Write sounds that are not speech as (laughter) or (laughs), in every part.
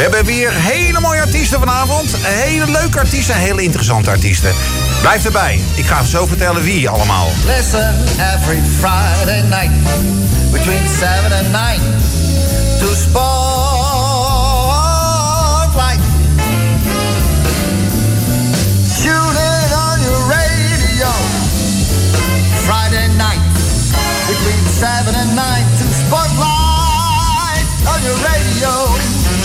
We hebben weer hele mooie artiesten vanavond. Hele leuke artiesten, hele interessante artiesten. Blijf erbij. Ik ga zo vertellen wie allemaal. Listen every Friday night between 7 and 9 to Spotlight. Tune in on your radio Friday night between 7 and 9 to Spotlight on your radio.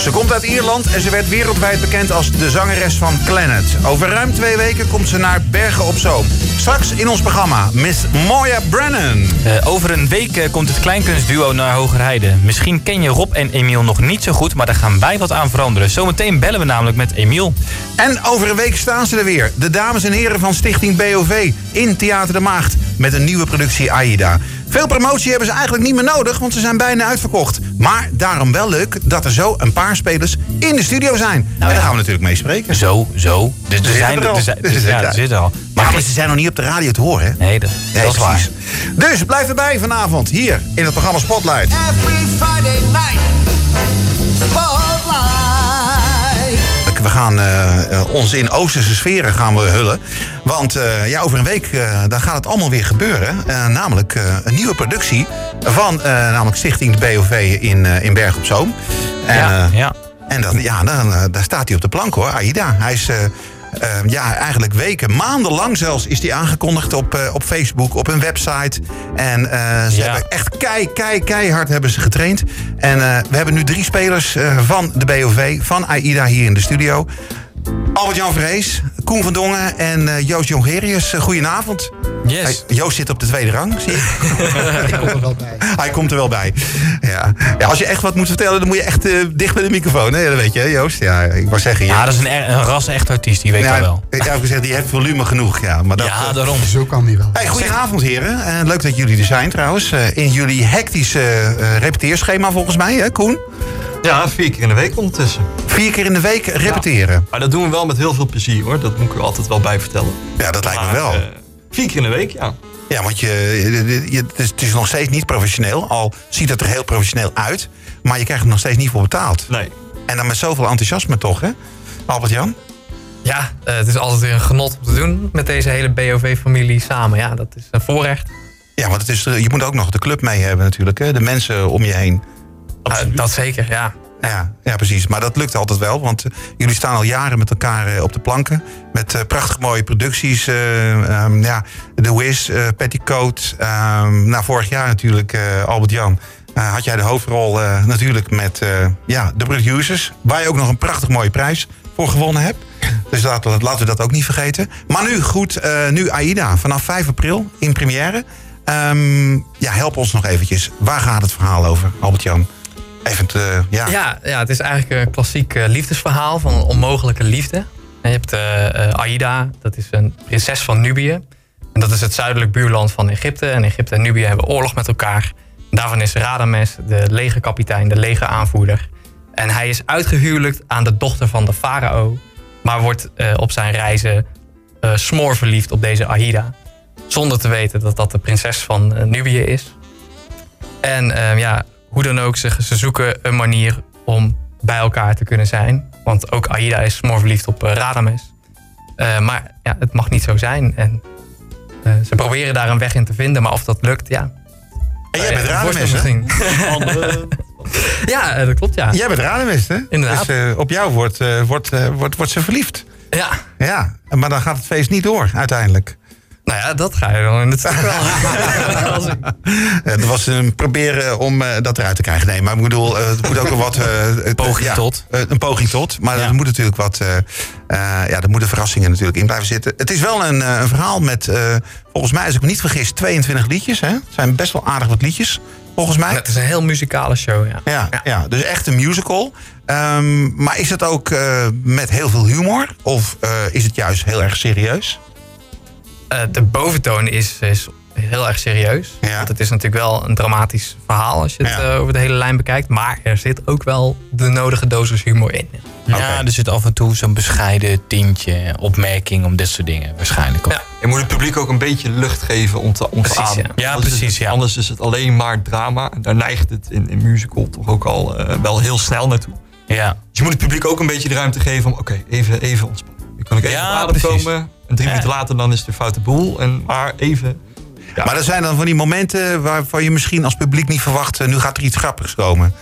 Ze komt uit Ierland en ze werd wereldwijd bekend als de zangeres van Planet. Over ruim twee weken komt ze naar Bergen op Zoom. Straks in ons programma Miss Moya Brennan. Eh, over een week eh, komt het kleinkunstduo naar Hogerheide. Misschien ken je Rob en Emiel nog niet zo goed, maar daar gaan wij wat aan veranderen. Zometeen bellen we namelijk met Emiel. En over een week staan ze er weer. De dames en heren van Stichting BOV in Theater de Maagd. Met een nieuwe productie AIDA. Veel promotie hebben ze eigenlijk niet meer nodig, want ze zijn bijna uitverkocht. Maar daarom wel leuk dat er zo een paar spelers in de studio zijn. en daar gaan we natuurlijk mee spreken. Zo, zo. Dus er zijn er al. zijn- Ze zitten ja, zitten al. Maar, maar ze zijn nog niet op de radio te horen, hè? Nee, dat, Nee, dat is waar. precies. Dus blijf erbij vanavond hier in het programma Spotlight. Every Friday night Spotlight. We gaan eh, eh, ons in Oosterse sferen gaan we hullen. Want eh, ja, over een week dan gaat het allemaal weer gebeuren. Namelijk een nieuwe productie van namelijk Stichting de BOV in, in Berg op Zoom. En, Ja, ja. en dan, ja, dan, daar staat hij op de plank hoor, Aida. Hij is... eh, eh, ja, eigenlijk weken, maandenlang zelfs is hij aangekondigd op, eh, op Facebook, op hun website. En eh, ze Ja. hebben echt kei, kei, keihard hebben ze getraind. En eh, we hebben nu drie spelers van de BOV, van AIDA hier in de studio. Albert-Jan Vrees, Koen van Dongen en Joost Jongerius. Goedenavond. Yes. Hey, Joost zit op de tweede rang, zie je. (laughs) Ik kom er wel bij. Hij komt er wel bij. Ja. Ja, als je echt wat moet vertellen, dan moet je echt eh, dicht bij de microfoon. Hè? Dat weet je, hè, Joost? Ja, ik wou zeggen... Ja, dat is een, een ras echt artiest, die weet ja, dat wel. Ik heb gezegd, die heeft volume genoeg. Ja, maar dat, Ja, eh, daarom. Zo kan die wel. Hey, goedenavond heren. Eh, leuk dat jullie er zijn trouwens. Eh, in jullie hectische eh, repeteerschema volgens mij, hè Koen? Ja, vier keer in de week ondertussen. Vier keer in de week repeteren. Maar dat doen we wel met heel veel plezier hoor. Dat moet ik er altijd wel bij vertellen. Ja, dat lijkt me wel. Eh, vier keer in de week, ja. Ja, want je, je, je- het, is, het is nog steeds niet professioneel. Al ziet het er heel professioneel uit. Maar je krijgt er nog steeds niet voor betaald. Nee. En dan met zoveel enthousiasme toch, hè? Albert-Jan? Ja, eh, het is altijd weer een genot om te doen met deze hele BOV-familie samen. Ja, dat is een voorrecht. Ja, want het is, je moet ook nog de club mee hebben natuurlijk. Hè? De mensen om je heen. Eh, dat zeker, ja. Ja, ja, precies. Maar dat lukt altijd wel. Want eh, jullie staan al jaren met elkaar eh, op de planken. Met eh, prachtig mooie producties. eh, ehm, ja, The Wiz, eh, Petticoat. ehm, nou, vorig jaar natuurlijk, Albert-Jan... had jij de hoofdrol natuurlijk met ja, de producers. Waar je ook nog een prachtig mooie prijs voor gewonnen hebt. Dus laten we, laten we dat ook niet vergeten. Maar nu goed, nu AIDA. Vanaf 5 april in première. Ehm, ja, help ons nog eventjes. Waar gaat het verhaal over, Albert-Jan? Even te, ja. Ja, ja, het is eigenlijk een klassiek eh, liefdesverhaal van een onmogelijke liefde. En je hebt eh, eh, Aida, dat is een prinses van Nubië. En dat is het zuidelijk buurland van Egypte. En Egypte en Nubië hebben oorlog met elkaar. Daarvan is Radames de legerkapitein, de legeraanvoerder. En hij is uitgehuwelijkt aan de dochter van de farao. Maar wordt eh, op zijn reizen eh smoor verliefd op deze Aida. Zonder te weten dat dat de prinses van eh, Nubië is. En eh, ja, hoe dan ook, ze, ze zoeken een manier om bij elkaar te kunnen zijn. Want ook Aida is smoor verliefd op eh, Radames. Eh, maar ja, het mag niet zo zijn. En eh, ze proberen daar een weg in te vinden, maar of dat lukt, ja. En jij bent Rademes, hè? (laughs) ja, dat klopt, ja. Jij bent Rademes, hè? Inderdaad. Dus op jou wordt, eh, wordt, eh, wordt, wordt ze verliefd. Ja, Ja, maar dan gaat het feest niet door, uiteindelijk. Nou ja, dat ga je dan in het stuk wel. Eh, Er (laughs) was een proberen om eh, dat eruit te krijgen. Nee, maar ik bedoel, eh, het moet ook wel wat... eh, eh, Poging ja, tot. eh, een poging tot. Maar Ja. er moet natuurlijk wat... eh, eh, ja, er moeten verrassingen natuurlijk in blijven zitten. Het is wel een, eh, een verhaal met, eh, volgens mij, als ik me niet vergis, 22 liedjes. Hè? Het zijn best wel aardig wat liedjes, volgens mij. het is een heel muzikale show, ja. Ja, ja. dus echt een musical. Ehm, maar is het ook eh, met heel veel humor? Of eh, is het juist heel erg serieus? Eh, de boventoon is, is heel erg serieus. Ja. Want het is natuurlijk wel een dramatisch verhaal als je het Ja. eh, over de hele lijn bekijkt. Maar er zit ook wel de nodige dosis humor in. Ja, er zit af en toe zo'n bescheiden tintje, opmerking om dit soort dingen waarschijnlijk. Ja. Je moet het publiek ook een beetje lucht geven om te, Precies, ademen. ja. Ja, Anders is precies, het- ja. Anders is het alleen maar drama. En daar neigt het in, in musical toch ook al eh, wel heel snel naartoe. Ja. Dus je moet het publiek ook een beetje de ruimte geven om, oké, even, even ontspannen. Nu kan ik even Ja, op adem precies. komen. En drie Ja. minuten later dan is het een foute boel. En, maar even... Ja. Maar er zijn dan van die momenten waarvan je misschien als publiek niet verwacht... eh, nu gaat er iets grappigs komen.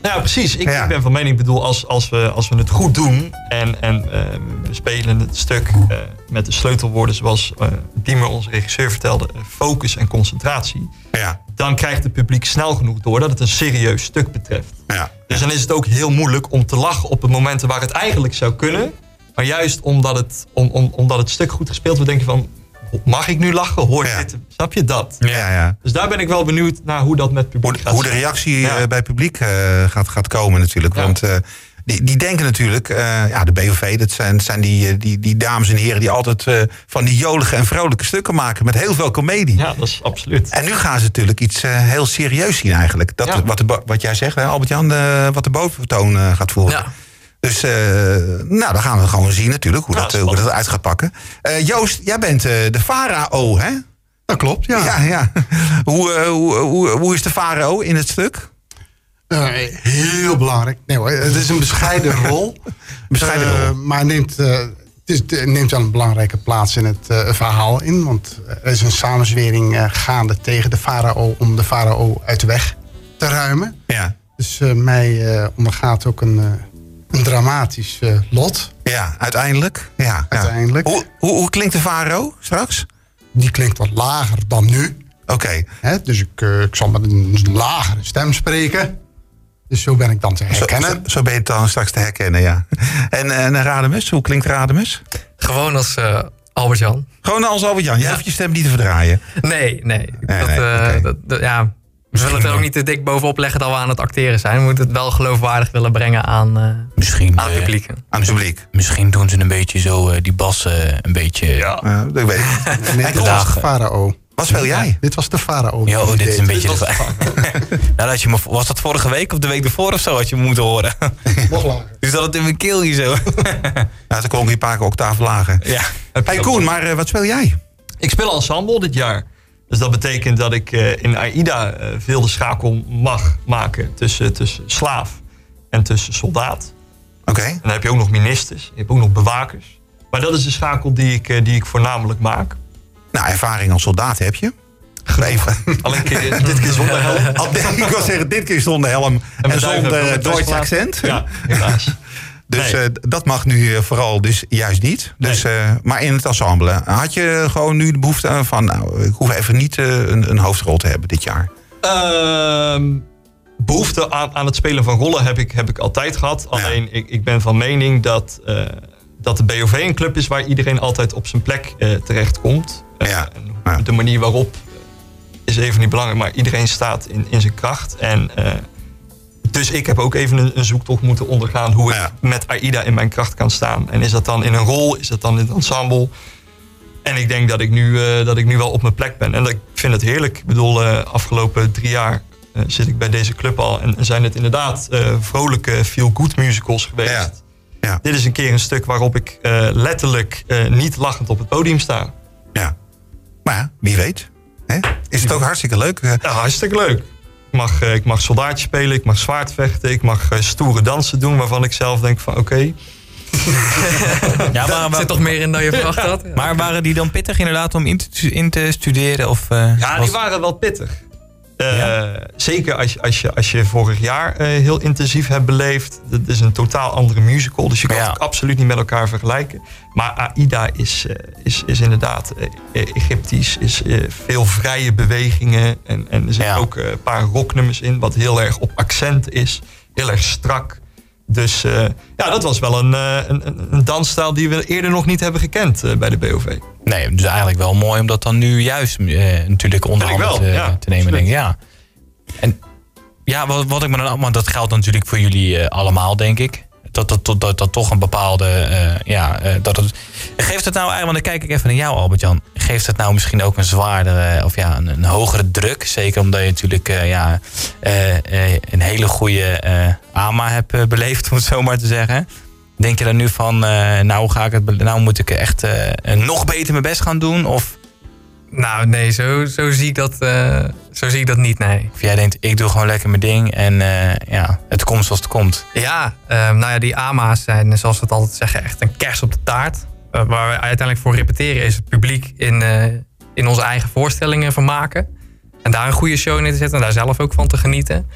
Nou ja, precies. Ik, Ja. ik ben van mening, ik bedoel, als, als, we, als we het goed doen en, en eh, we spelen het stuk eh, met de sleutelwoorden zoals eh Diemer, onze regisseur, vertelde, focus en concentratie, Ja, dan krijgt het publiek snel genoeg door dat het een serieus stuk betreft. ja. Dus dan is het ook heel moeilijk om te lachen op de momenten waar het eigenlijk zou kunnen. Maar juist omdat het, om, om, omdat het stuk goed gespeeld wordt, denk je van, mag ik nu lachen? Hoort Ja. dit? Snap je dat? ja, ja. Dus daar ben ik wel benieuwd naar hoe dat met publiek Hoe, gaat. hoe de reactie Ja. eh, bij publiek eh, gaat, gaat komen natuurlijk. Ja. Want eh, die, die denken natuurlijk, ja, de BOV, dat zijn, zijn die, die, die dames en heren die altijd van die jolige en vrolijke stukken maken met heel veel komedie. Ja, dat is absoluut. En nu gaan ze natuurlijk iets heel serieus zien eigenlijk. Dat, Ja. wat, de, wat jij zegt, Albert-Jan, wat de boventoon gaat voeren. Ja. Dus eh, nou, dan gaan we gewoon zien natuurlijk hoe, Ja, dat, hoe dat uit gaat pakken. Eh, Joost, jij bent eh, de farao, hè? Dat klopt, ja. Ja, ja. (laughs) hoe, hoe, hoe, hoe is de farao in het stuk? Eh, heel belangrijk. Nee hoor, het is een bescheiden (laughs) rol. Bescheiden Eh, rol. maar neemt, eh, het, is, neemt wel een belangrijke plaats in het eh, verhaal in. Want er is een samenzwering eh, gaande tegen de farao om de farao uit de weg te ruimen. Ja. Dus eh, mij eh, ondergaat ook een, eh, een dramatisch eh, lot. Ja, uiteindelijk. Ja, ja. Uiteindelijk. Hoe, hoe, hoe klinkt de Faro straks? Die klinkt wat lager dan nu. Oké. Hè? Dus ik, eh, ik zal met een lagere stem spreken. Dus zo ben ik dan te herkennen. zo, zo ben je dan straks te herkennen, ja. En, en Rademus, hoe klinkt Rademus? Gewoon als eh, Albert-Jan. Gewoon als Albert-Jan. Je Ja. hoeft je stem niet te verdraaien. Nee, nee. Nee, dat, nee, eh, oké. dat, dat- ja, we willen het er ook niet te dik bovenop leggen dat we aan het acteren zijn. We moeten het wel geloofwaardig willen brengen aan, eh, Misschien, aan het eh, publiek. Aan het publiek. misschien doen ze een beetje zo, eh, die bas eh, een beetje... Ja, dat weet ik niet. (laughs) Nee, dit Koos, was de farao. Wat speel jij? Dit was de farao. die dit is een beetje... de- (laughs) nou, had je me, was dat vorige week of de week ervoor of zo had je me moeten horen? (laughs) Nog lager. dus dat het in mijn keel hier zo. Ja, toen klonk je een paar keer octaven lager. ja. Hey Koen, maar wat speel jij? Ik speel ensemble dit jaar. Dus dat betekent dat ik eh, in AIDA eh, veel de schakel mag maken tussen, tussen slaaf en tussen soldaat. Oké. En dan heb je ook nog ministers, je hebt ook nog bewakers. Maar dat is de schakel die ik, eh, die ik voornamelijk maak. Nou, ervaring als soldaat heb je. Even. (laughs) Alleen keer, dit keer zonder helm. (laughs) Ik wil zeggen, dit keer zonder helm en, zonder Duits accent. Ja, helaas. (laughs) Dus Nee. eh, dat mag nu eh, vooral dus juist niet. Dus, eh, maar in het ensemble. Had je gewoon nu de behoefte van... nou, ik hoef even niet een, een hoofdrol te hebben dit jaar. Ehm, behoefte aan, aan het spelen van rollen heb ik, heb ik altijd gehad. Alleen ik, ik ben van mening dat, dat de BOV een club is waar iedereen altijd op zijn plek terechtkomt. Ja. Ja. De manier waarop is even niet belangrijk, maar iedereen staat in, in zijn kracht. En, dus ik heb ook even een, een zoektocht moeten ondergaan hoe ik met AIDA in mijn kracht kan staan. En is dat dan in een rol, is dat dan in het ensemble? En ik denk dat ik nu, eh, dat ik nu wel op mijn plek ben. En dat, ik vind het heerlijk. Ik bedoel, eh afgelopen drie jaar eh, zit ik bij deze club al. En zijn het inderdaad vrolijke, feel-good musicals geweest. Ja. Ja. Dit is een keer een stuk waarop ik letterlijk niet lachend op het podium sta. Ja. Maar ja, wie weet. Hè? Is het ook hartstikke leuk. Ja, hartstikke leuk. Ik mag, eh, ik mag soldaatje spelen, ik mag zwaardvechten, ik mag eh, stoere dansen doen waarvan ik zelf denk van oké. (laughs) Ja, maar, Er zit toch meer in dan je (laughs) verwacht had? Ja. maar waren die dan pittig inderdaad om in te, in te studeren? Of, eh, Ja, was- die waren wel pittig. Eh, Ja. Zeker als je, als, je, als je vorig jaar eh, heel intensief hebt beleefd. Dat is een totaal andere musical. Dus je kan Ja. het absoluut niet met elkaar vergelijken. Maar AIDA is, eh, is, is inderdaad Egyptisch. Is veel vrije bewegingen. En, en er zitten Ja. ook een paar rocknummers in. Wat heel erg op accent is. Heel erg strak. Dus eh, ja, dat was wel een, eh, een, een- dansstijl die we eerder nog niet hebben gekend eh, bij de BOV. Nee, dus eigenlijk wel mooi om dat dan nu juist natuurlijk onder Vind ik handen wel, te, ja, te nemen. Denk. Ja. En ja, wat, wat ik me dan, maar dat geldt natuurlijk voor jullie allemaal, denk ik. Dat dat, dat, dat, toch een bepaalde. eh, ja, eh, dat het, geeft het nou eigenlijk, want dan kijk ik even naar jou, Albert-Jan. Geeft het nou misschien ook een zwaardere, of ja, een, een hogere druk? Zeker omdat je natuurlijk eh, ja, eh, eh, een hele goede eh AMA hebt eh, beleefd, (laughs) om het zo maar te zeggen. Denk je dan nu van, eh, nou, ga ik het, nou moet ik echt eh, nog beter mijn best gaan doen? Of Nou, nee, zo, zo, zie ik dat, eh, zo zie ik dat niet, nee. Of jij denkt, ik doe gewoon lekker mijn ding en eh, ja, het komt zoals het komt. Ja, ehm, nou ja, die AMA's zijn, zoals we het altijd zeggen, echt een kers op de taart. Eh, waar we uiteindelijk voor repeteren is het publiek in, in onze eigen voorstellingen vermaken. En daar een goede show neer te zetten en daar zelf ook van te genieten.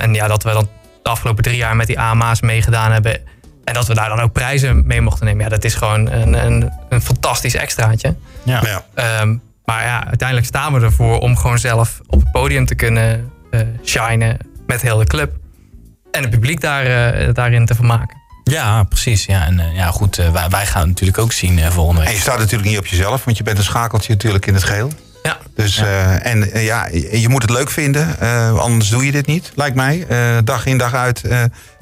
En ja, dat we dan de afgelopen drie jaar met die AMA's meegedaan hebben. En dat we daar dan ook prijzen mee mochten nemen. Ja, dat is gewoon een, een, een fantastisch extraatje. Ja. Ja. Ehm, maar ja, uiteindelijk staan we ervoor om gewoon zelf op het podium te kunnen eh shinen met heel de club. En het publiek daar, eh, daarin te vermaken. Ja, precies. Ja, en eh, ja, goed, wij, wij gaan het natuurlijk ook zien volgende En week. je staat natuurlijk niet op jezelf, want je bent een schakeltje natuurlijk in het geheel. Ja, Dus, eh, en ja, je moet het leuk vinden, eh, anders doe je dit niet, lijkt mij. Eh, dag in, dag uit.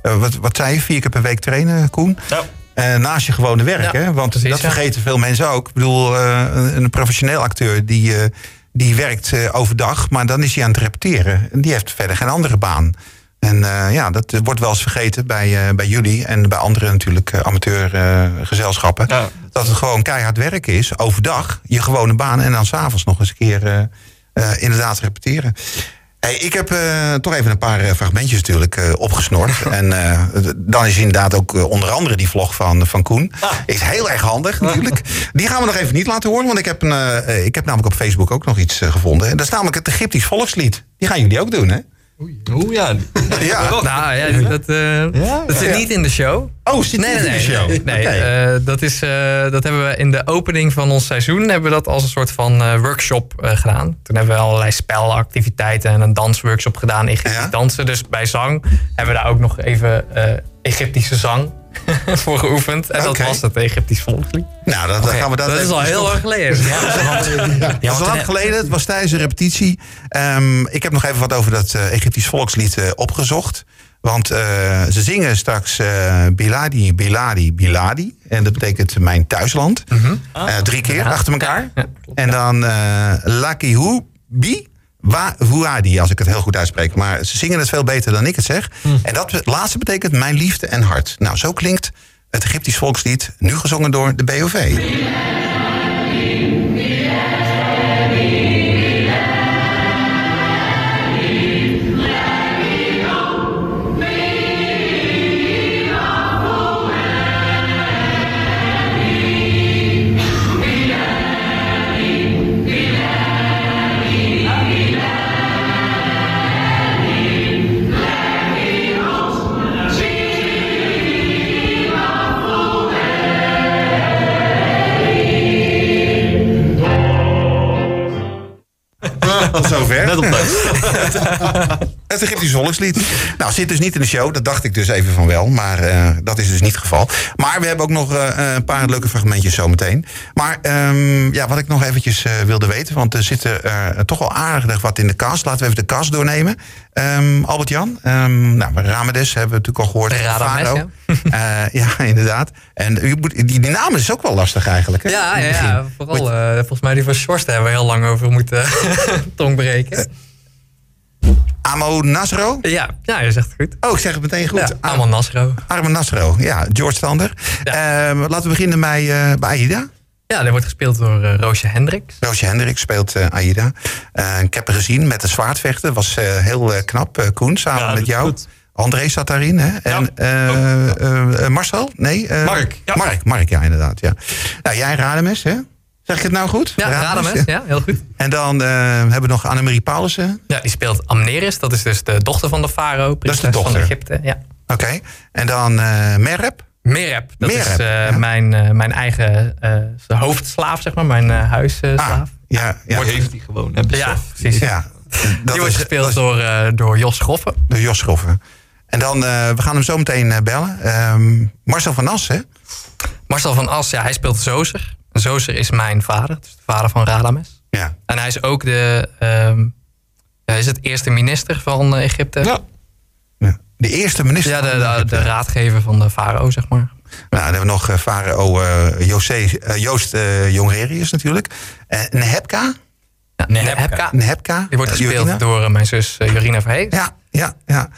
Eh, wat, wat zei je, vier keer per week trainen, Koen? Ja. Eh, naast je gewone werk, Ja, hè? Want precies, dat ja. vergeten veel mensen ook. Ik bedoel, eh, een, een professioneel acteur die, die werkt overdag, maar dan is hij aan het repeteren. En die heeft verder geen andere baan. En ja, dat wordt wel eens vergeten bij, bij jullie en bij andere natuurlijk amateurgezelschappen. Ja. Dat het gewoon keihard werken is, overdag, je gewone baan en dan s'avonds nog eens een keer inderdaad repeteren. Hey, ik heb eh, toch even een paar eh, fragmentjes natuurlijk eh, opgesnort. (laughs) en dan is inderdaad ook onder andere die vlog van, van Koen. Is heel erg handig natuurlijk. Die gaan we nog even niet laten horen. Want ik heb, een, ik heb namelijk op Facebook ook nog iets gevonden. En dat is namelijk het Egyptisch volkslied. Die gaan jullie ook doen, hè? Oeh ja. Ja. nou ja, dat, eh, Ja? dat zit Ja. niet in de show. Oh, zit Nee, niet nee, in de show? nee. Eh, dat, is, eh, dat hebben we in de opening van ons seizoen hebben we dat als een soort van eh, workshop eh, gedaan. Toen hebben we allerlei spelactiviteiten en een dansworkshop gedaan, Egyptisch Ja. dansen. Dus bij zang hebben we daar ook nog even eh, Egyptische zang (laughs) voor geoefend. En dat was het Egyptisch volkslied. nou, dan gaan we dat dat is al heel lang geleden. Dat is want lang geleden, het was tijdens een repetitie. Ehm, ik heb nog even wat over dat eh, Egyptisch volkslied eh, opgezocht. Want eh, ze zingen straks Biladi, Biladi, Biladi. En dat betekent mijn thuisland. Eh, drie keer achter elkaar. Ja, klopt. en dan eh Lakihu Bi. Wa Wuadi, als ik het heel goed uitspreek. Maar ze zingen het veel beter dan ik het zeg. En dat laatste betekent mijn liefde en hart. Nou, zo klinkt het Egyptisch volkslied. Nu gezongen door de BOV. Zover. Net op tijd. (laughs) Het Egyptisch volkslied. Nou, zit dus niet in de show. Dat dacht ik dus even van wel. Maar eh, dat is dus niet het geval. Maar we hebben ook nog eh, een paar leuke fragmentjes zometeen. Maar ehm, ja, wat ik nog eventjes eh, wilde weten. Want er zitten eh, toch wel aardig wat in de kast. Laten we even de kast doornemen. Ehm, Albert-Jan. ehm nou, Ramedes hebben we natuurlijk al gehoord. Radames, Faro. (laughs) Eh, ja, inderdaad. En die, die naam is ook wel lastig eigenlijk. Hè? Ja, ja, ja, vooral eh, volgens mij die van Sjorst daar hebben we heel lang over moeten (laughs) tong breken. Amo Nasro. Ja, ja, je zegt het goed. Oh, ik zeg het meteen goed. Ja, Am- Amon Nasro. Arme Nasro, ja, George Stander. Ehm, laten we beginnen bij, eh, bij Aida. Ja, die wordt gespeeld door eh, Roosje Hendricks. Roosje Hendrik speelt eh, Aida. Eh, ik heb haar gezien met het zwaardvechten. Was eh, heel knap. Eh, Koen, samen Ja, met jou. goed. André zat daarin. Hè? En eh, eh, eh, Marcel? Nee. eh, Mark, ja. Mark, Mark, ja, inderdaad. Ja. Nou, jij Rademes, hè? Zeg ik het nou goed? Ja, Radames. ja. Ja, heel goed. En dan eh, hebben we nog Annemarie Paulussen. Ja, die speelt Amneris. Dat is dus de dochter van de farao. is de Prinses van dochter. Egypte. Ja. Oké. En dan eh Merep. Mereb. Dat is eh, ja. mijn, eh, mijn eigen eh, hoofdslaaf, zeg maar. Mijn eh Ah, huisslaaf. ja, ja. Wordt heeft hij gewoon. Hè, ja, precies. ja. Dat die wordt is- gespeeld dat is- door, eh, door Jos Groffen. De Jos Schroffen. En dan, eh, we gaan hem zo meteen eh, bellen. Ehm, Marcel van As, hè? Marcel van As, ja, hij speelt Zozer. Zozer is mijn vader. Dus de vader van Radames. Ja. En hij is ook de... ehm, hij is het eerste minister van eh, Egypte. Ja. ja. De eerste minister. Ja, de, de, raadgever van de farao, zeg maar. Nou, dan hebben we nog uh, farao uh, uh, Joost uh, Jongerius natuurlijk. Uh, Nehebka. Ja, Nehebka. Nehebka. Die wordt gespeeld Jorina. door mijn zus Jorina Verhees. Ja, ja, ja.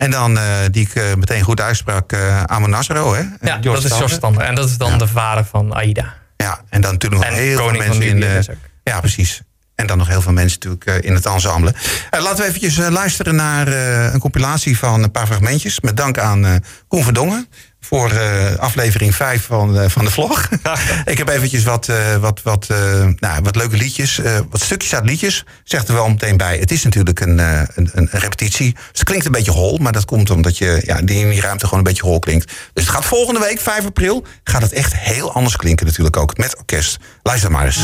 En dan, uh, die ik uh, meteen goed uitsprak, uh, Amon Nasro, hè? Ja, dat is Stander. En dat is dan ja. de vader van Aida. Ja, en dan natuurlijk nog heel veel mensen in de, Ja, precies. En dan nog heel veel mensen natuurlijk eh, in het ensemble. Eh, laten we eventjes eh, luisteren naar een compilatie van een paar fragmentjes. Met dank aan eh Koen Verdongen voor aflevering 5 van, van de vlog. (laughs) Ik heb eventjes wat, wat, wat, nou, wat leuke liedjes, wat stukjes uit liedjes. Zegt er wel meteen bij. Het is natuurlijk een, een, een repetitie. Dus het klinkt een beetje hol, maar dat komt omdat je ja, die in die ruimte gewoon een beetje hol klinkt. Dus het gaat volgende week, 5 april, gaat het echt heel anders klinken natuurlijk ook. Met orkest. Luister maar eens.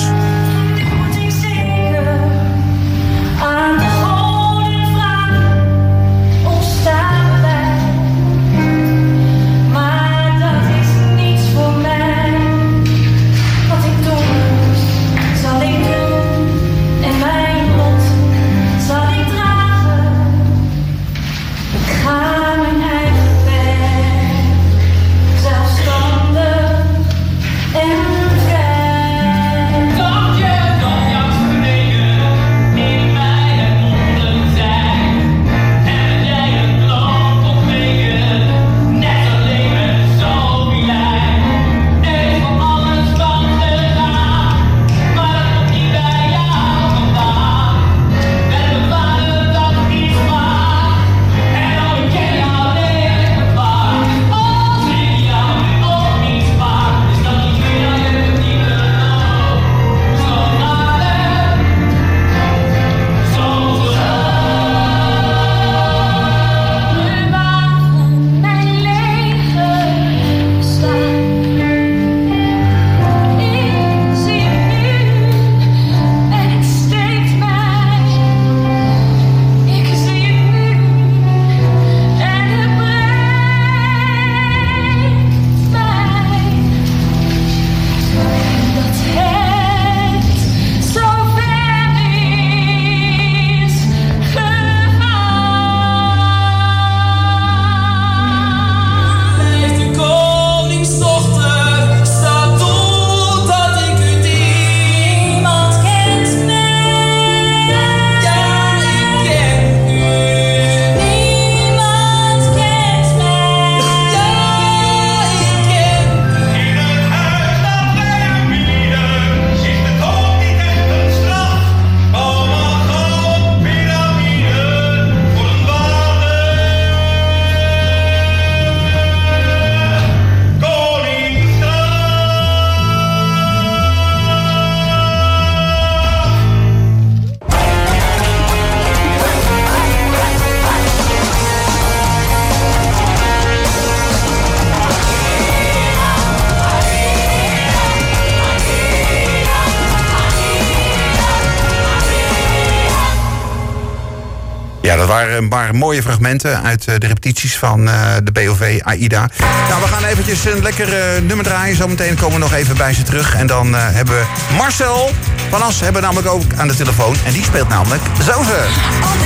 Waren, waren mooie fragmenten uit eh, de repetities van eh, de BOV AIDA. Nou, we gaan eventjes een lekker eh, nummer draaien. Zometeen komen we nog even bij ze terug. En dan hebben we Marcel van As hebben we namelijk ook aan de telefoon. En die speelt namelijk Zoze. All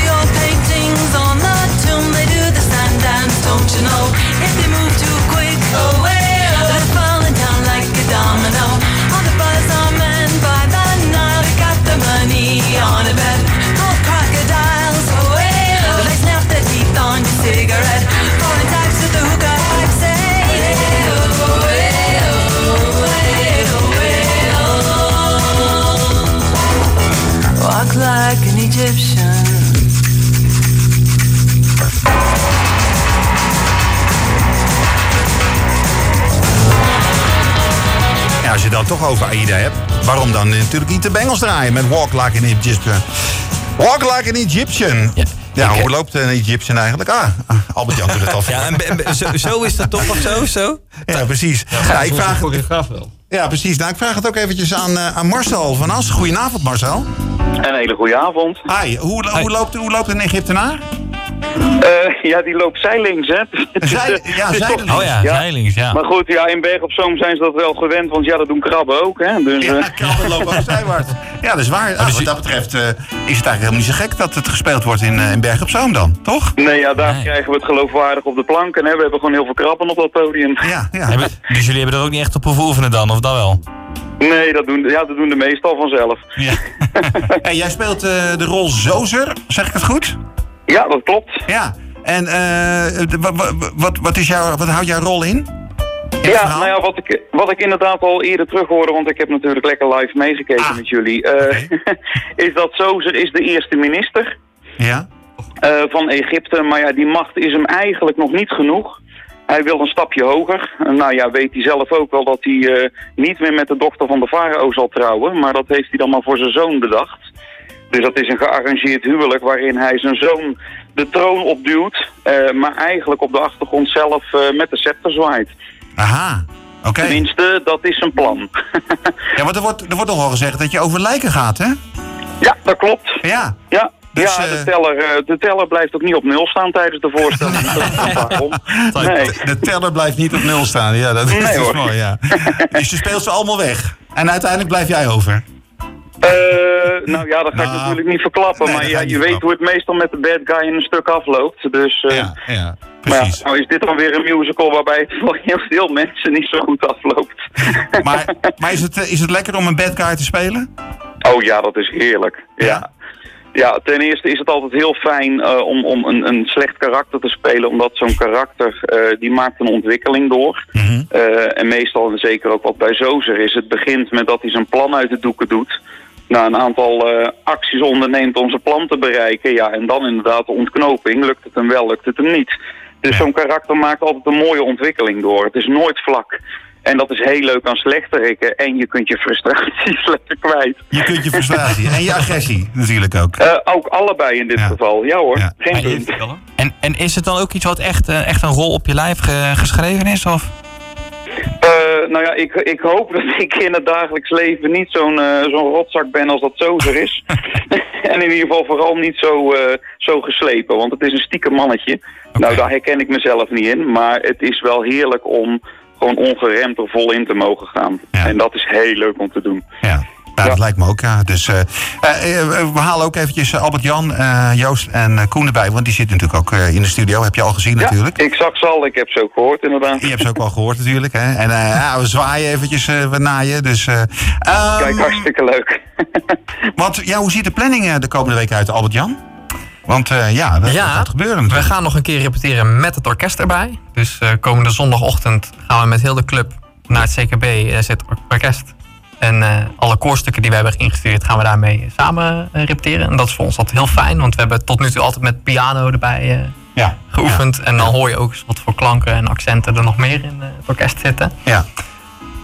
on a. Ja, als je dan toch over AIDA hebt, waarom dan natuurlijk niet de Bengals draaien met Walk Like an Egyptian? Walk Like an Egyptian. Ja, hoe loopt een Egyptian eigenlijk? Ah, Albert-Jan doet het al. (laughs) Ja, en, zo, zo is dat toch of zo? zo? Ja, precies. Ja, ik vraag, wel. Ja, precies. Nou, ik vraag het ook eventjes aan, eh, aan Marcel van As. Goedenavond, Marcel. Een hele goede avond. Hi, hoe, hoe, loopt, hoe loopt een Egyptenaar? Eh, ja, die loopt zijlings, hè. (laughs) Zij- eh, ja, toch- zijdelings. Oh ja, zeilings, ja. Maar goed, ja, in Berg op Zoom zijn ze dat wel gewend, want ja, dat doen krabben ook, hè. Dus, Ja, eh, krabben lopen ook (laughs) zijwaarts. Ja, dat is waar. Ah, dus wat je- dat betreft eh, is het eigenlijk helemaal niet zo gek dat het gespeeld wordt in, in Berg op Zoom dan, toch? nee, ja, daar Nee. krijgen we het geloofwaardig op de planken, hè. We hebben gewoon heel veel krabben op dat podium. Ja, ja. Hebben- dus jullie hebben er ook niet echt op hoeven oefenen dan, of dat wel? Nee, dat doen, ja, dat doen de meestal vanzelf. ja. (laughs) hey, jij speelt eh, de rol Zozer, zeg ik het goed? Ja, dat klopt. Ja. En eh, wat, wat, is jouw, wat houdt jouw rol in? Ja, nou ja, wat ik, wat ik inderdaad al eerder terug hoorde, want ik heb natuurlijk lekker live meegekeken Ah, met jullie, eh, (laughs) is dat Sozer is de eerste minister Ja? eh, van Egypte. Maar ja, die macht is hem eigenlijk nog niet genoeg. Hij wil een stapje hoger. Nou ja, weet hij zelf ook wel dat hij niet meer met de dochter van de farao zal trouwen. Maar dat heeft hij dan maar voor zijn zoon bedacht. Dus dat is een gearrangeerd huwelijk waarin hij zijn zoon de troon opduwt. eh, maar eigenlijk op de achtergrond zelf eh, met de scepter zwaait. Aha, oké. Tenminste, dat is zijn plan. (laughs) Ja, want er wordt, er wordt toch al gezegd dat je over lijken gaat, hè? ja, dat klopt. Ja. Ja, Dus, ja eh, de, teller, de teller blijft ook niet op nul staan tijdens de voorstelling. (laughs) (laughs) Nee. De teller blijft niet op nul staan. Ja, dat is, Nee, hoor. mooi, ja. Dus je speelt ze allemaal weg. En uiteindelijk blijf jij over. Eh, nou ja, dat ga ik Nou, natuurlijk niet verklappen. nee, maar ja, je weet hoe het meestal met de bad guy in een stuk afloopt. Dus, eh, Ja, ja, maar ja, precies. nou is dit dan weer een musical waarbij het (laughs) voor heel veel mensen niet zo goed afloopt. (laughs) Maar, maar is, het, eh, is het lekker om een bad guy te spelen? Oh ja, dat is heerlijk. Ja. Ja, ten eerste is het altijd heel fijn om, om een, een slecht karakter te spelen. Omdat zo'n karakter, die maakt een ontwikkeling door. Mhm. En meestal, en zeker ook wat bij Zozer is, het begint met dat hij zijn plan uit de doeken doet. Na een aantal eh, acties onderneemt om zijn plan te bereiken. Ja, en dan inderdaad de ontknoping. Lukt het hem wel, lukt het hem niet. Dus zo'n karakter maakt altijd een mooie ontwikkeling door. Het is nooit vlak. En dat is heel leuk aan slechterikken. En je kunt je frustraties (laughs) lekker kwijt. Je kunt je frustratie en je agressie natuurlijk ook. Eh, ook allebei in dit Ja. geval. Ja hoor, Ja. geen punt. En, en is het dan ook iets wat echt, eh, echt een rol op je lijf ge- geschreven is? Of? Eh, nou ja, ik, ik hoop dat ik in het dagelijks leven niet zo'n eh, zo'n rotzak ben als dat Zozer is. (laughs) en in ieder geval vooral niet zo, eh, zo geslepen, want het is een stiekem mannetje. Nou, daar herken ik mezelf niet in, maar het is wel heerlijk om gewoon ongeremd er vol in te mogen gaan. Ja. En dat is heel leuk om te doen. Ja. Nou, dat Ja. lijkt me ook, ja. Dus, eh, eh, eh, we halen ook eventjes Albert-Jan, eh, Joost en eh, Koen erbij. Want die zitten natuurlijk ook eh, in de studio. Heb je al gezien natuurlijk. Ja, ik zag ze al, ik heb ze ook gehoord inderdaad. Je hebt ze ook al gehoord natuurlijk. Hè? En eh, ja, we zwaaien eventjes, we naaien. Dus, eh, ehm, Kijk, hartstikke leuk. (laughs) want, ja, hoe ziet de planning eh, de komende week uit, Albert-Jan? Want eh, ja, dat, dat Ja, gaat gebeuren We natuurlijk. gaan nog een keer repeteren met het orkest erbij. Dus eh, komende zondagochtend gaan we met heel de club naar het CKB, eh, zit or- orkest. En eh, alle koorstukken die we hebben ingestuurd gaan we daarmee samen eh, repeteren. En dat is voor ons altijd heel fijn, want we hebben tot nu toe altijd met piano erbij eh, Ja, geoefend. En dan hoor je ook eens wat voor klanken en accenten er nog meer in het orkest zitten. Ja.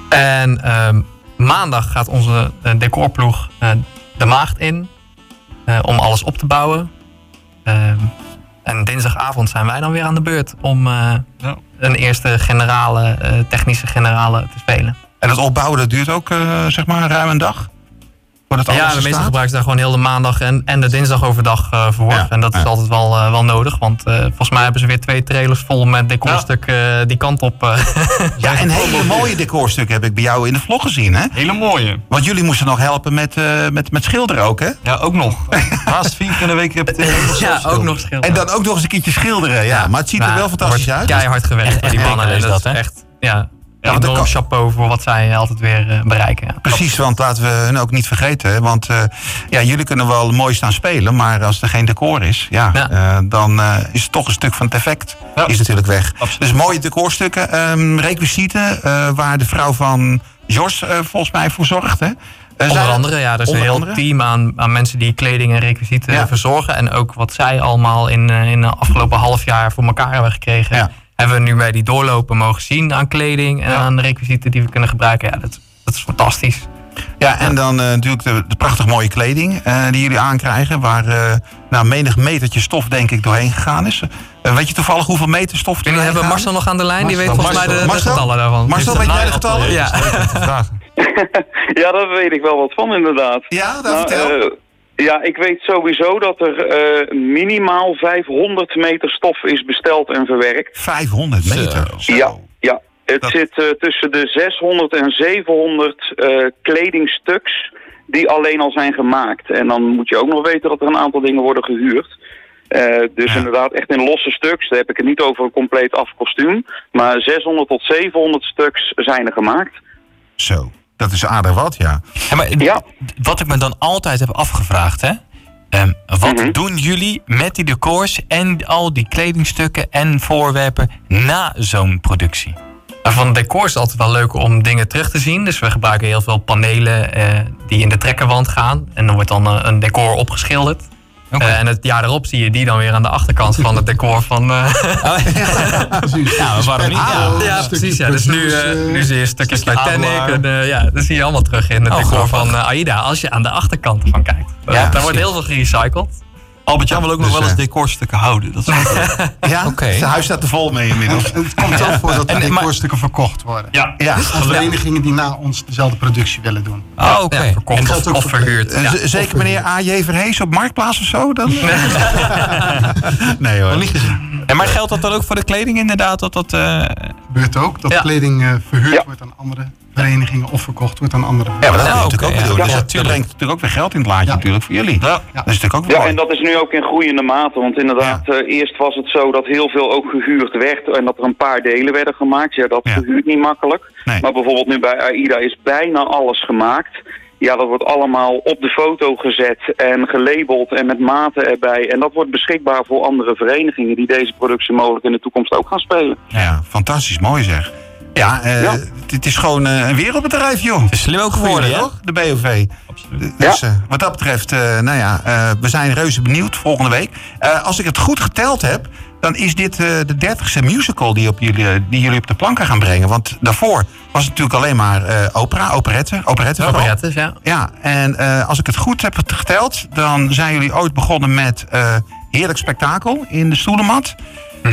En ehm, maandag gaat onze decorploeg eh, de maagd in eh, om alles op te bouwen. Ehm, en dinsdagavond zijn wij dan weer aan de beurt om eh, Ja. een eerste generale, eh, technische generale te spelen. En het opbouwen, dat duurt ook eh, zeg maar ruim een dag? Voordat alles ja, de meeste ze daar gewoon heel de maandag en, en de dinsdag overdag eh voor. Ja, En dat is altijd wel, eh, wel nodig, want eh, volgens mij hebben ze weer twee trailers vol met decorstukken eh, die kant op. eh, (laughs) Ja, en hele mooie decorstukken heb ik bij jou in de vlog gezien, hè? Hele mooie. Want jullie moesten nog helpen met, eh, met, met schilderen ook, hè? Ja, ook nog. (laughs) Naast vier keer in de week repeteren. ja, ook nog schilderen. En dan ook nog eens een keertje schilderen, ja. Maar het ziet er Ja, wel fantastisch uit. Keihard gewerkt die mannen. Dat is dat, hè? echt, ja, Ja, want dat kan- chapeau voor wat zij altijd weer eh, bereiken. Precies, want laten we hun ook niet vergeten. Want eh, ja, jullie kunnen wel mooi staan spelen, maar als er geen decor is, ja, Ja. eh, dan is het toch een stuk van het effect Ja. is natuurlijk weg. Absoluut. Dus mooie decorstukken, requisieten, eh, waar de vrouw van Jos volgens mij voor zorgt. Hè? Onder andere, ja, er is een heel andere? team aan, aan mensen die kleding en requisieten verzorgen. En ook wat zij allemaal in, in de afgelopen half jaar voor elkaar hebben gekregen. Hebben we nu bij die doorlopen mogen zien aan kleding en Ja. aan requisieten die we kunnen gebruiken. Ja, dat, dat is fantastisch. Ja, en dan eh, natuurlijk de, de prachtig mooie kleding eh, die jullie aankrijgen. Waar eh, nou, menig metertje stof denk ik doorheen gegaan is. Weet je toevallig hoeveel meter stof er Jullie doorheen hebben gegaan Marcel nog aan de lijn, die weet Marcel, volgens mij de, de Marcel? getallen daarvan. Marcel, weet jij de getallen? Ja. (laughs) Ja, daar weet ik wel wat van inderdaad. Ja, daar Nou, vertel. Ja, ik weet sowieso dat er eh, minimaal 500 meter stof is besteld en verwerkt. 500 meter. Zo. Ja, ja. Het Dat- zit eh, tussen de 600 en 700 eh, kledingstuks die alleen al zijn gemaakt. En dan moet je ook nog weten dat er een aantal dingen worden gehuurd. Eh, dus Ja. inderdaad echt in losse stuks. Daar heb ik het niet over een compleet afkostuum. Maar 600 tot 700 stuks zijn er gemaakt. Zo, dat is aardig wat, ja. Ja, maar Ja. Wat ik me dan altijd heb afgevraagd, hè? Ehm, wat Mhm. doen jullie met die decors en al die kledingstukken en voorwerpen na zo'n productie? Nou, van decor is het altijd wel leuk om dingen terug te zien. Dus we gebruiken heel veel panelen eh, die in de trekkerwand gaan. En dan wordt dan eh, een decor opgeschilderd. Eh, en het jaar erop zie je die dan weer aan de achterkant van het decor van... eh, Ja, (laughs) waarom niet? Ja. ja, precies. Ja. Dus nu, eh, nu zie je stukjes Titanic. En, ja, dat zie je allemaal terug in het Oh, decor grappig. van AIDA. Als je aan de achterkant ervan kijkt. Ja, Daar precies. wordt heel veel gerecycled. Albert-Jan wil ook nog Dus, wel eens eh, decorstukken houden. Dat is (laughs) Ja, Oké. het huis staat er vol mee inmiddels. Het komt wel voor dat er maar- decorstukken verkocht worden. ja. Ja. Aan verenigingen die na ons dezelfde productie willen doen. Oh, oké. Ja, verkocht En ook of verhuurd. Eh, Ja. Zeker meneer A.J. Verhees op Marktplaats of zo? Dan? nee (laughs) hoor. En maar geldt dat dan ook voor de kleding inderdaad? Dat dat, eh, gebeurt ook dat Ja. kleding eh, verhuurd Ja. wordt aan andere verenigingen of verkocht wordt aan andere Ja, maar dat Ja, je natuurlijk ook ja. doen. Ja, Dus dat, brengt natuurlijk ook weer geld in het laadje Ja. natuurlijk voor jullie. Ja. Dat is natuurlijk ook Ja, mooi. en dat is nu ook in groeiende mate. Want inderdaad, eh, eerst was het zo dat heel veel ook gehuurd werd. En dat er een paar delen werden gemaakt. Ja, dat Ja. verhuurt niet makkelijk. Nee. Maar bijvoorbeeld nu bij AIDA is bijna alles gemaakt. Ja, dat wordt allemaal op de foto gezet en gelabeld en met maten erbij. En dat wordt beschikbaar voor andere verenigingen die deze productie mogelijk in de toekomst ook gaan spelen. Ja, fantastisch mooi zeg. Ja, eh, Ja. het is gewoon eh, een wereldbedrijf, joh. is slim ook geworden, hè? toch? De BOV. Absoluut. Dus eh, wat dat betreft, eh, nou ja, eh, we zijn reuze benieuwd volgende week. Eh, als ik het goed geteld heb, dan is dit eh, de dertigste musical die, op jullie, die jullie op de planken gaan brengen. Want daarvoor was het natuurlijk alleen maar eh, opera, operette, operette. Operettes, ja. Ja, en eh, als ik het goed heb geteld, dan zijn jullie ooit begonnen met eh, Heerlijk Spektakel in de Stoelenmat.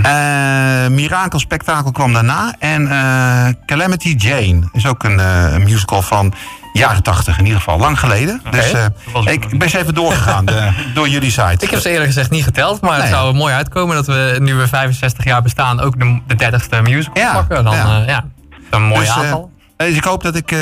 Eh Mirakel Spektakel kwam daarna. En eh, Calamity Jane is ook een, eh, een musical van jaren tachtig, in ieder geval lang geleden. Dus eh, ik ben eens even doorgegaan de- (laughs) door jullie site. Ik heb ze eerlijk gezegd niet geteld, maar het zou er mooi uitkomen dat we nu we 65 jaar bestaan ook de, de 30ste musical Ja, pakken. Dan, ja. ja. ja, een mooi Dus, aantal. Dus ik hoop dat, ik, eh,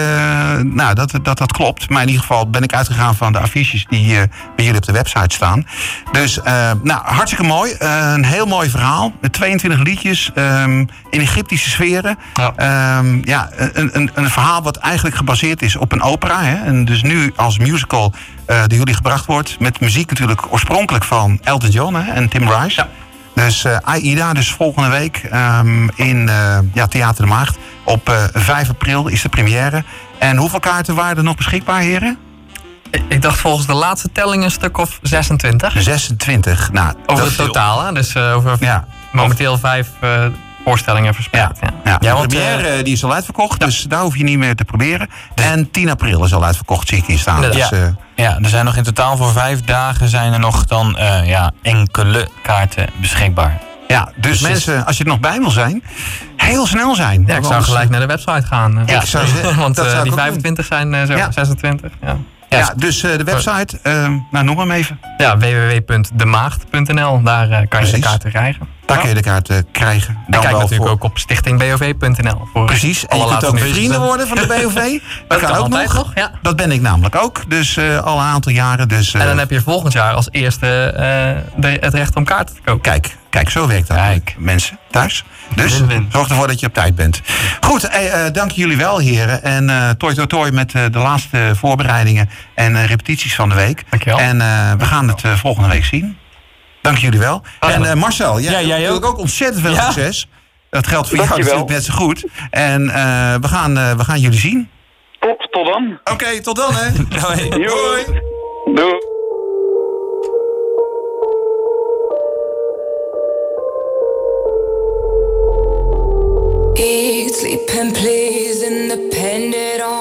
nou, dat, dat dat klopt. Maar in ieder geval ben ik uitgegaan van de affiches die eh, bij jullie op de website staan. Dus eh, nou, hartstikke mooi. Eh, een heel mooi verhaal. Met 22 liedjes ehm, in Egyptische sferen. Ja. Ehm, ja, een, een, een verhaal wat eigenlijk gebaseerd is op een opera. Hè? En dus nu als musical eh door jullie gebracht wordt. Met muziek natuurlijk oorspronkelijk van Elton John hè? en Tim Rice. Dus eh AIDA, dus volgende week ehm, in eh, ja, Theater de Maagd. Op eh, 5 april is de première. En hoeveel kaarten waren er nog beschikbaar, heren? Ik- dacht volgens de laatste telling een stuk of 26. 26. Nou, Over het totaal, hè? Dus over Ja, momenteel vijf eh, voorstellingen verspreid. Ja. ja, de want, première eh, die is al uitverkocht, dus daar hoef je niet meer te proberen. En 10 april is al uitverkocht, zie ik hier staan. Dus, eh, Ja, er zijn nog in totaal voor vijf dagen zijn er nog dan eh, ja, enkele kaarten beschikbaar. ja, dus mensen, als je er nog bij wil zijn, heel snel zijn. Ja, ik zou gelijk naar de website gaan. eh. Ik zou zeggen, (laughs) Want dat zou ik die ook 25 zijn eh, zo, Ja. 26. Ja, Ja, dus de website, nou noem hem even. ja www.demaagd.nl. Daar kan je de kaarten krijgen. Daar kun je de kaart eh, krijgen. En Dan kijk natuurlijk voor- ook op stichtingbov.nl. Precies. En je kunt ook vrienden worden van de (laughs) BOV. Dat, kan ook nog. nog, ja. Dat ben ik namelijk ook. Dus eh, al een aantal jaren. Dus, eh, En dan heb je volgend jaar als eerste eh, de, het recht om kaarten te kopen. Kijk, kijk, zo werkt dat. Kijk. Mensen thuis. Dus zorg ervoor dat je op tijd bent. Goed, eh, eh, dank jullie wel, heren. En eh toi toi toi met eh, de laatste voorbereidingen en eh, repetities van de week. Dankjewel. En eh, we gaan het eh, volgende week zien. Dank jullie wel. Ah. En eh, Marcel, jij, ja, jij ook ontzettend veel succes. Dat geldt voor Dankjewel. jou natuurlijk net zo goed. En eh, we, gaan, eh, we gaan jullie zien. Tot dan. Oké, tot dan hè. (laughs) Doei. Doei. Doei. Please independent on